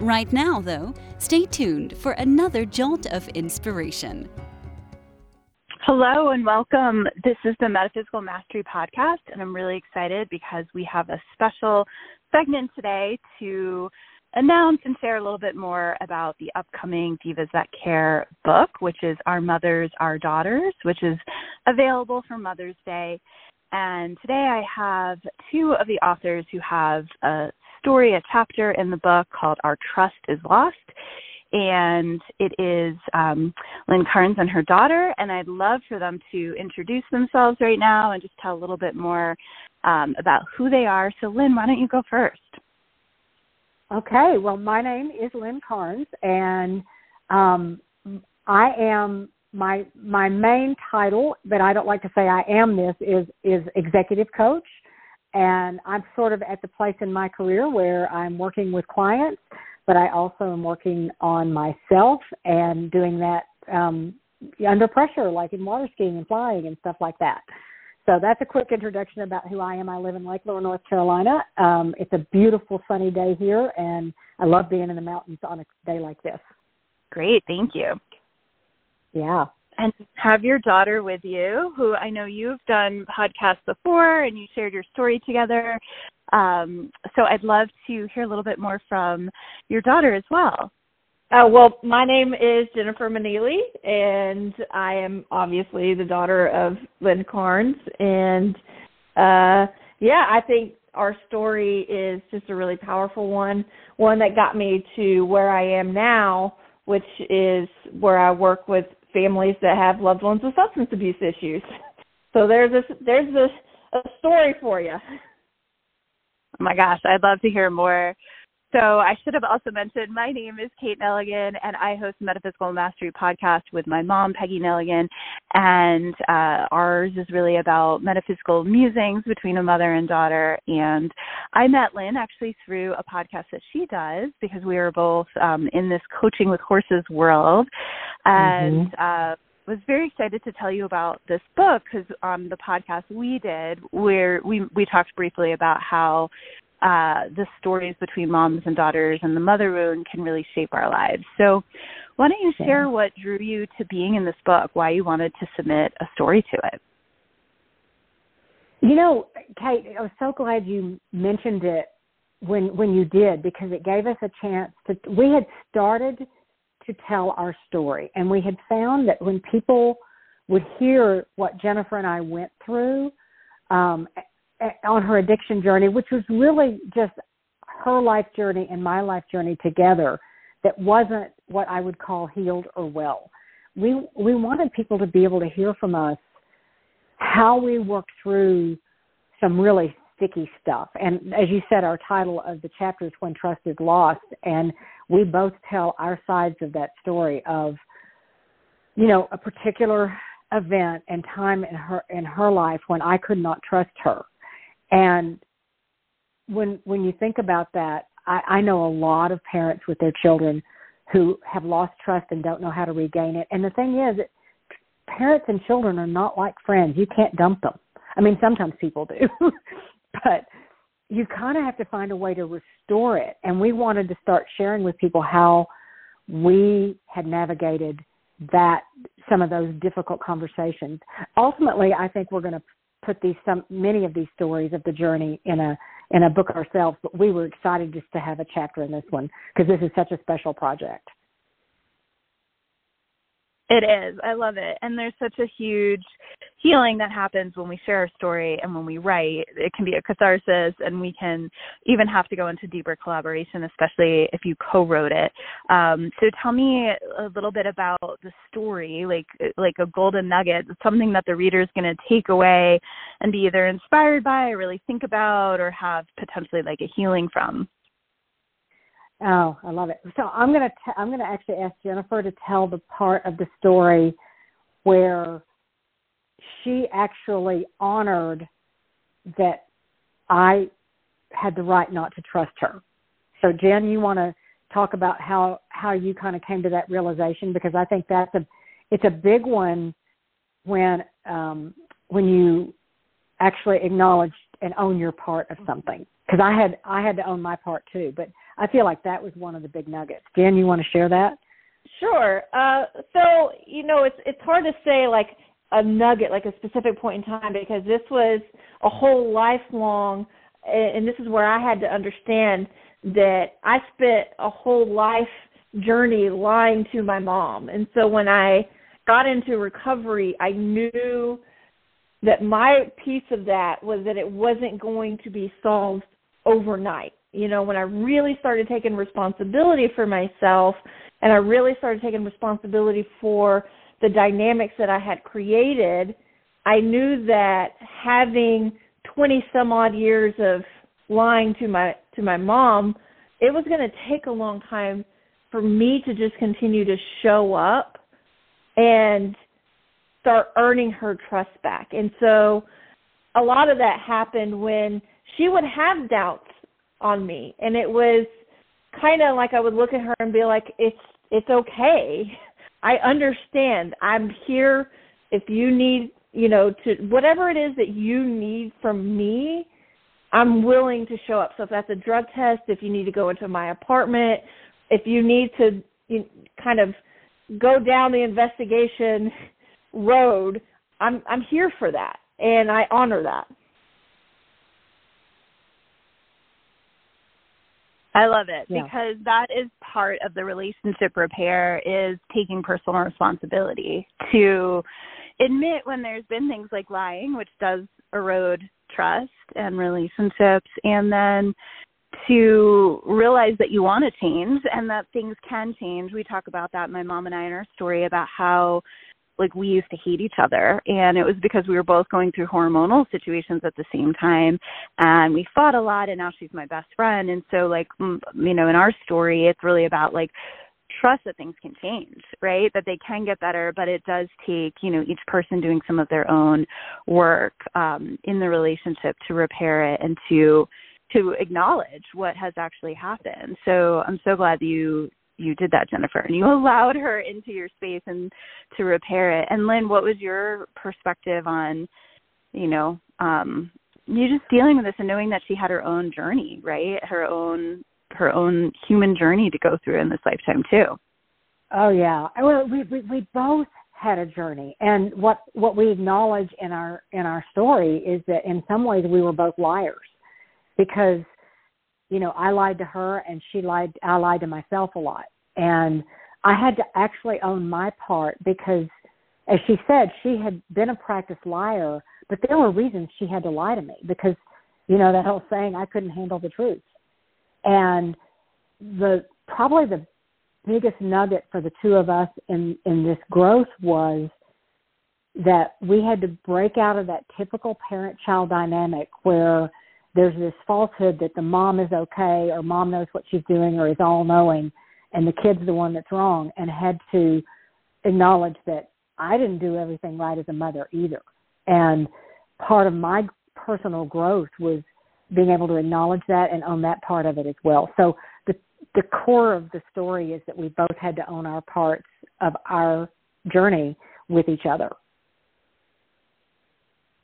Right now, though, stay tuned for another jolt of inspiration. Hello and welcome. This is the Metaphysical Mastery Podcast, and I'm really excited because we have a special segment today to announce and share a little bit more about the upcoming Divas That Care book, which is Our Mothers, Our Daughters, which is available for Mother's Day. And today I have two of the authors who have a story, a chapter in the book called Our Trust is Lost. And it is um, Lynn Carnes and her daughter. And I'd love for them to introduce themselves right now and just tell a little bit more um, about who they are. So, Lynn, why don't you go first? Okay. Well, my name is Lynn Carnes, and um, I am my my main title, but I don't like to say I am this is is executive coach and I'm sort of at the place in my career where I'm working with clients, but I also am working on myself and doing that um, under pressure, like in water skiing and flying and stuff like that. So that's a quick introduction about who I am. I live in Lake Lure, North Carolina. Um, it's a beautiful sunny day here, and I love being in the mountains on a day like this. Great, thank you. Yeah and have your daughter with you, who I know you've done podcasts before and you shared your story together. Um, so I'd love to hear a little bit more from your daughter as well. Uh, well, my name is Jennifer Maneely, and I am obviously the daughter of Lynn Carnes. And uh, yeah, I think our story is just a really powerful one, one that got me to where I am now, which is where I work with families that have loved ones with substance abuse issues. So there's a there's a, a story for you. Oh my gosh, I'd love to hear more. So I should have also mentioned my name is Kate Neligan, and I host Metaphysical Mastery podcast with my mom, Peggy Neligan, and uh, ours is really about metaphysical musings between a mother and daughter. And I met Lynn actually through a podcast that she does because we are both um, in this coaching with horses world, and. Mm-hmm. Uh, was very excited to tell you about this book because on the podcast we did where we we talked briefly about how uh, the stories between moms and daughters and the mother wound can really shape our lives. So, why don't you share what drew you to being in this book? Why you wanted to submit a story to it? You know, Kate, I was so glad you mentioned it when when you did because it gave us a chance to. We had started to tell our story, and we had found that when people would hear what Jennifer and I went through, um, on her addiction journey, which was really just her life journey and my life journey together that wasn't what I would call healed or well. We we wanted people to be able to hear from us how we work through some really sticky stuff. And as you said, our title of the chapter is When Trust is Lost. And we both tell our sides of that story of, you know, a particular event and time in her in her life when I could not trust her and when when you think about that, I, I know a lot of parents with their children who have lost trust and don't know how to regain it. And the thing is, parents and children are not like friends. You can't dump them. I mean, sometimes people do, but you kind of have to find a way to restore it. And we wanted to start sharing with people how we had navigated that some of those difficult conversations. Ultimately, I think we're going to put these some many of these stories of the journey in a in a book ourselves, but we were excited just to have a chapter in this one because this is such a special project. It is. I love it. And there's such a huge healing that happens when we share our story and when we write. It can be a catharsis and we can even have to go into deeper collaboration, especially if you co-wrote it. Um, so tell me a little bit about the story, like like a golden nugget, something that the reader is going to take away and be either inspired by or really think about or have potentially like a healing from. Oh, I love it. So I'm gonna t- I'm gonna actually ask Jennifer to tell the part of the story where she actually honored that I had the right not to trust her. So Jen, you want to talk about how how you kind of came to that realization because I think that's a it's a big one when um when you actually acknowledge and own your part of something because I had I had to own my part too but I feel like that was one of the big nuggets. Jen, you want to share that? Sure. Uh so, you know, it's it's hard to say like a nugget, like a specific point in time because this was a whole lifelong and this is where I had to understand that I spent a whole life journey lying to my mom. And so when I got into recovery, I knew that my piece of that was that it wasn't going to be solved overnight. You know, when I really started taking responsibility for myself and I really started taking responsibility for the dynamics that I had created, I knew that having 20 some odd years of lying to my to my mom, it was going to take a long time for me to just continue to show up and start earning her trust back. And so a lot of that happened when she would have doubts on me and it was kind of like I would look at her and be like it's it's okay. I understand. I'm here if you need, you know, to whatever it is that you need from me, I'm willing to show up. So if that's a drug test, if you need to go into my apartment, if you need to you, kind of go down the investigation road, I'm I'm here for that, and I honor that. I love it yeah. because that is part of the relationship repair is taking personal responsibility to admit when there's been things like lying, which does erode trust and relationships and then to realize that you want to change and that things can change. We talk about that my mom and I in our story about how like we used to hate each other and it was because we were both going through hormonal situations at the same time and we fought a lot and now she's my best friend and so like you know in our story it's really about like trust that things can change, right? That they can get better, but it does take, you know, each person doing some of their own work um, in the relationship to repair it and to to acknowledge what has actually happened. So I'm so glad you you did that, Jennifer, and you allowed her into your space and to repair it. And Lynn, what was your perspective on, you know, um, you just dealing with this and knowing that she had her own journey, right? Her own her own human journey to go through in this lifetime too. Oh yeah. Well, we we, we both had a journey, and what what we acknowledge in our in our story is that in some ways we were both liars, because you know I lied to her and she lied I lied to myself a lot, and I had to actually own my part because, as she said, she had been a practiced liar, but there were reasons she had to lie to me because, you know, that whole saying I couldn't handle the truth. And the probably the biggest nugget for the two of us in in this growth was that we had to break out of that typical parent child dynamic where there's this falsehood that the mom is okay or mom knows what she's doing or is all knowing and the kid's the one that's wrong and had to acknowledge that I didn't do everything right as a mother either. And part of my personal growth was being able to acknowledge that and own that part of it as well. So the the core of the story is that we both had to own our parts of our journey with each other.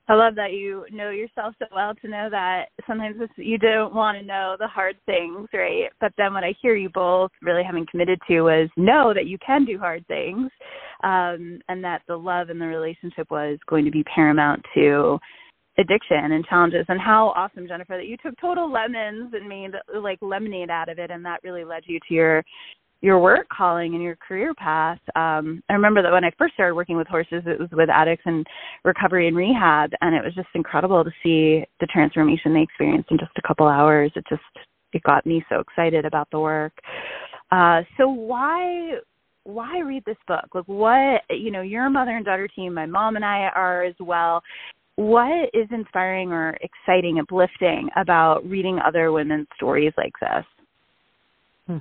I love that you know yourself so well to know that sometimes you don't want to know the hard things, right? But then what I hear you both really having committed to was know that you can do hard things, um, and that the love in the relationship was going to be paramount to addiction and challenges and how awesome jennifer that you took total lemons and made like lemonade out of it and that really led you to your your work calling and your career path um i remember that when i first started working with horses it was with addicts and recovery and rehab and it was just incredible to see the transformation they experienced in just a couple hours it just it got me so excited about the work uh so why why read this book? Like what you know, you're a mother and daughter team, my mom and I are as well what is inspiring or exciting, uplifting about reading other women's stories like this?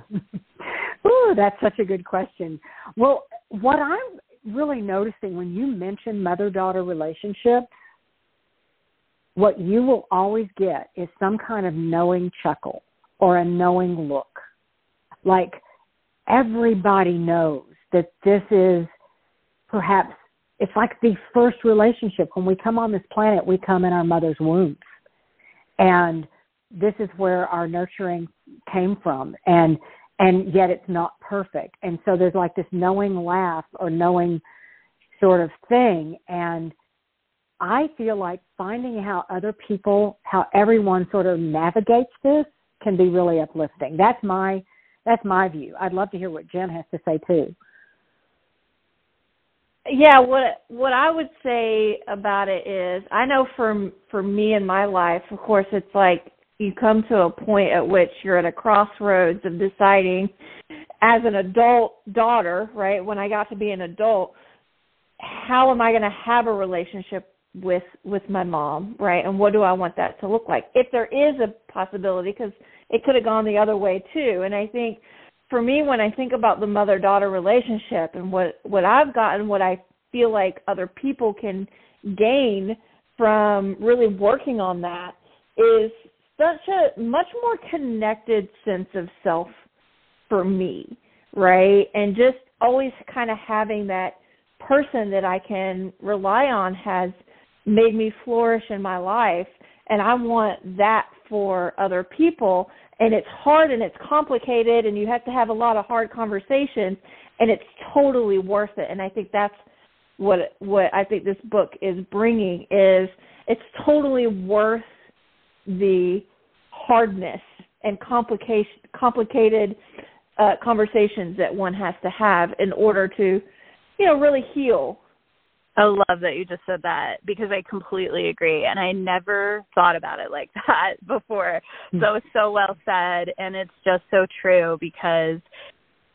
Ooh, that's such a good question. Well, what I'm really noticing when you mention mother daughter relationships, what you will always get is some kind of knowing chuckle or a knowing look. Like everybody knows that this is perhaps it's like the first relationship. When we come on this planet, we come in our mother's wombs. And this is where our nurturing came from. And and yet it's not perfect. And so there's like this knowing laugh or knowing sort of thing. And I feel like finding how other people, how everyone sort of navigates this can be really uplifting. That's my that's my view. I'd love to hear what Jen has to say too. Yeah, what what I would say about it is I know for for me in my life, of course, it's like you come to a point at which you're at a crossroads of deciding as an adult daughter, right? When I got to be an adult, how am I going to have a relationship with with my mom, right? And what do I want that to look like? If there is a possibility because it could have gone the other way too. And I think for me when I think about the mother-daughter relationship and what what I've gotten what I feel like other people can gain from really working on that is such a much more connected sense of self for me, right? And just always kind of having that person that I can rely on has made me flourish in my life and I want that for other people and it's hard and it's complicated and you have to have a lot of hard conversations and it's totally worth it and I think that's what what I think this book is bringing is it's totally worth the hardness and complication complicated uh, conversations that one has to have in order to you know really heal I love that you just said that because I completely agree. And I never thought about it like that before. Hmm. So it's so well said. And it's just so true because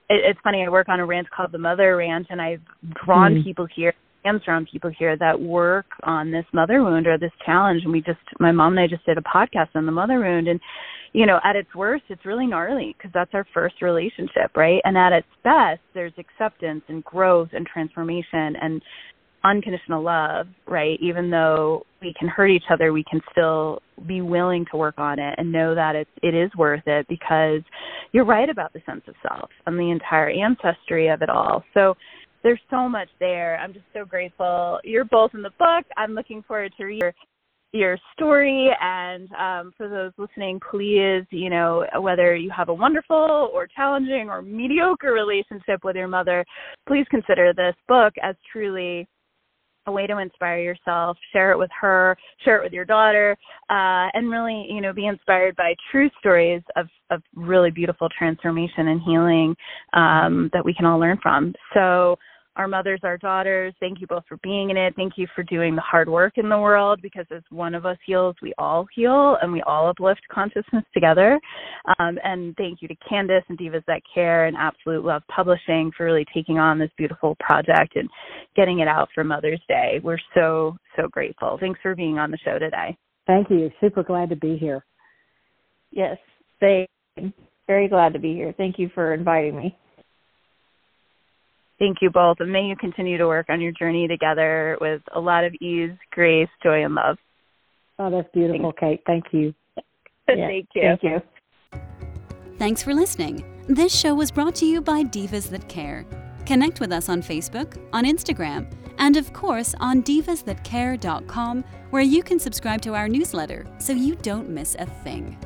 it, it's funny. I work on a ranch called the Mother Ranch, and I've drawn mm people here, hands around people here that work on this mother wound or this challenge. And we just, my mom and I just did a podcast on the mother wound. And, you know, at its worst, it's really gnarly because that's our first relationship, right? And at its best, there's acceptance and growth and transformation and unconditional love, right? Even though we can hurt each other, we can still be willing to work on it and know that it's it is worth it because you're right about the sense of self and the entire ancestry of it all. So there's so much there. I'm just so grateful. You're both in the book. I'm looking forward to read your your story and um, for those listening please you know whether you have a wonderful or challenging or mediocre relationship with your mother please consider this book as truly a way to inspire yourself share it with her share it with your daughter uh, and really you know be inspired by true stories of of really beautiful transformation and healing um, that we can all learn from so our mothers, our daughters. Thank you both for being in it. Thank you for doing the hard work in the world because as one of us heals, we all heal and we all uplift consciousness together. Um, and thank you to Candace and Divas That Care and Absolute Love Publishing for really taking on this beautiful project and getting it out for Mother's Day. We're so, so grateful. Thanks for being on the show today. Thank you. Super glad to be here. Yes, thank very glad to be here. Thank you for inviting me. Thank you both, and may you continue to work on your journey together with a lot of ease, grace, joy, and love. Oh, that's beautiful, Kate. Thank you. Thank you. Thank you. Thanks for listening. This show was brought to you by Divas That Care. Connect with us on Facebook, on Instagram, and of course on divasthatcare.com, where you can subscribe to our newsletter so you don't miss a thing.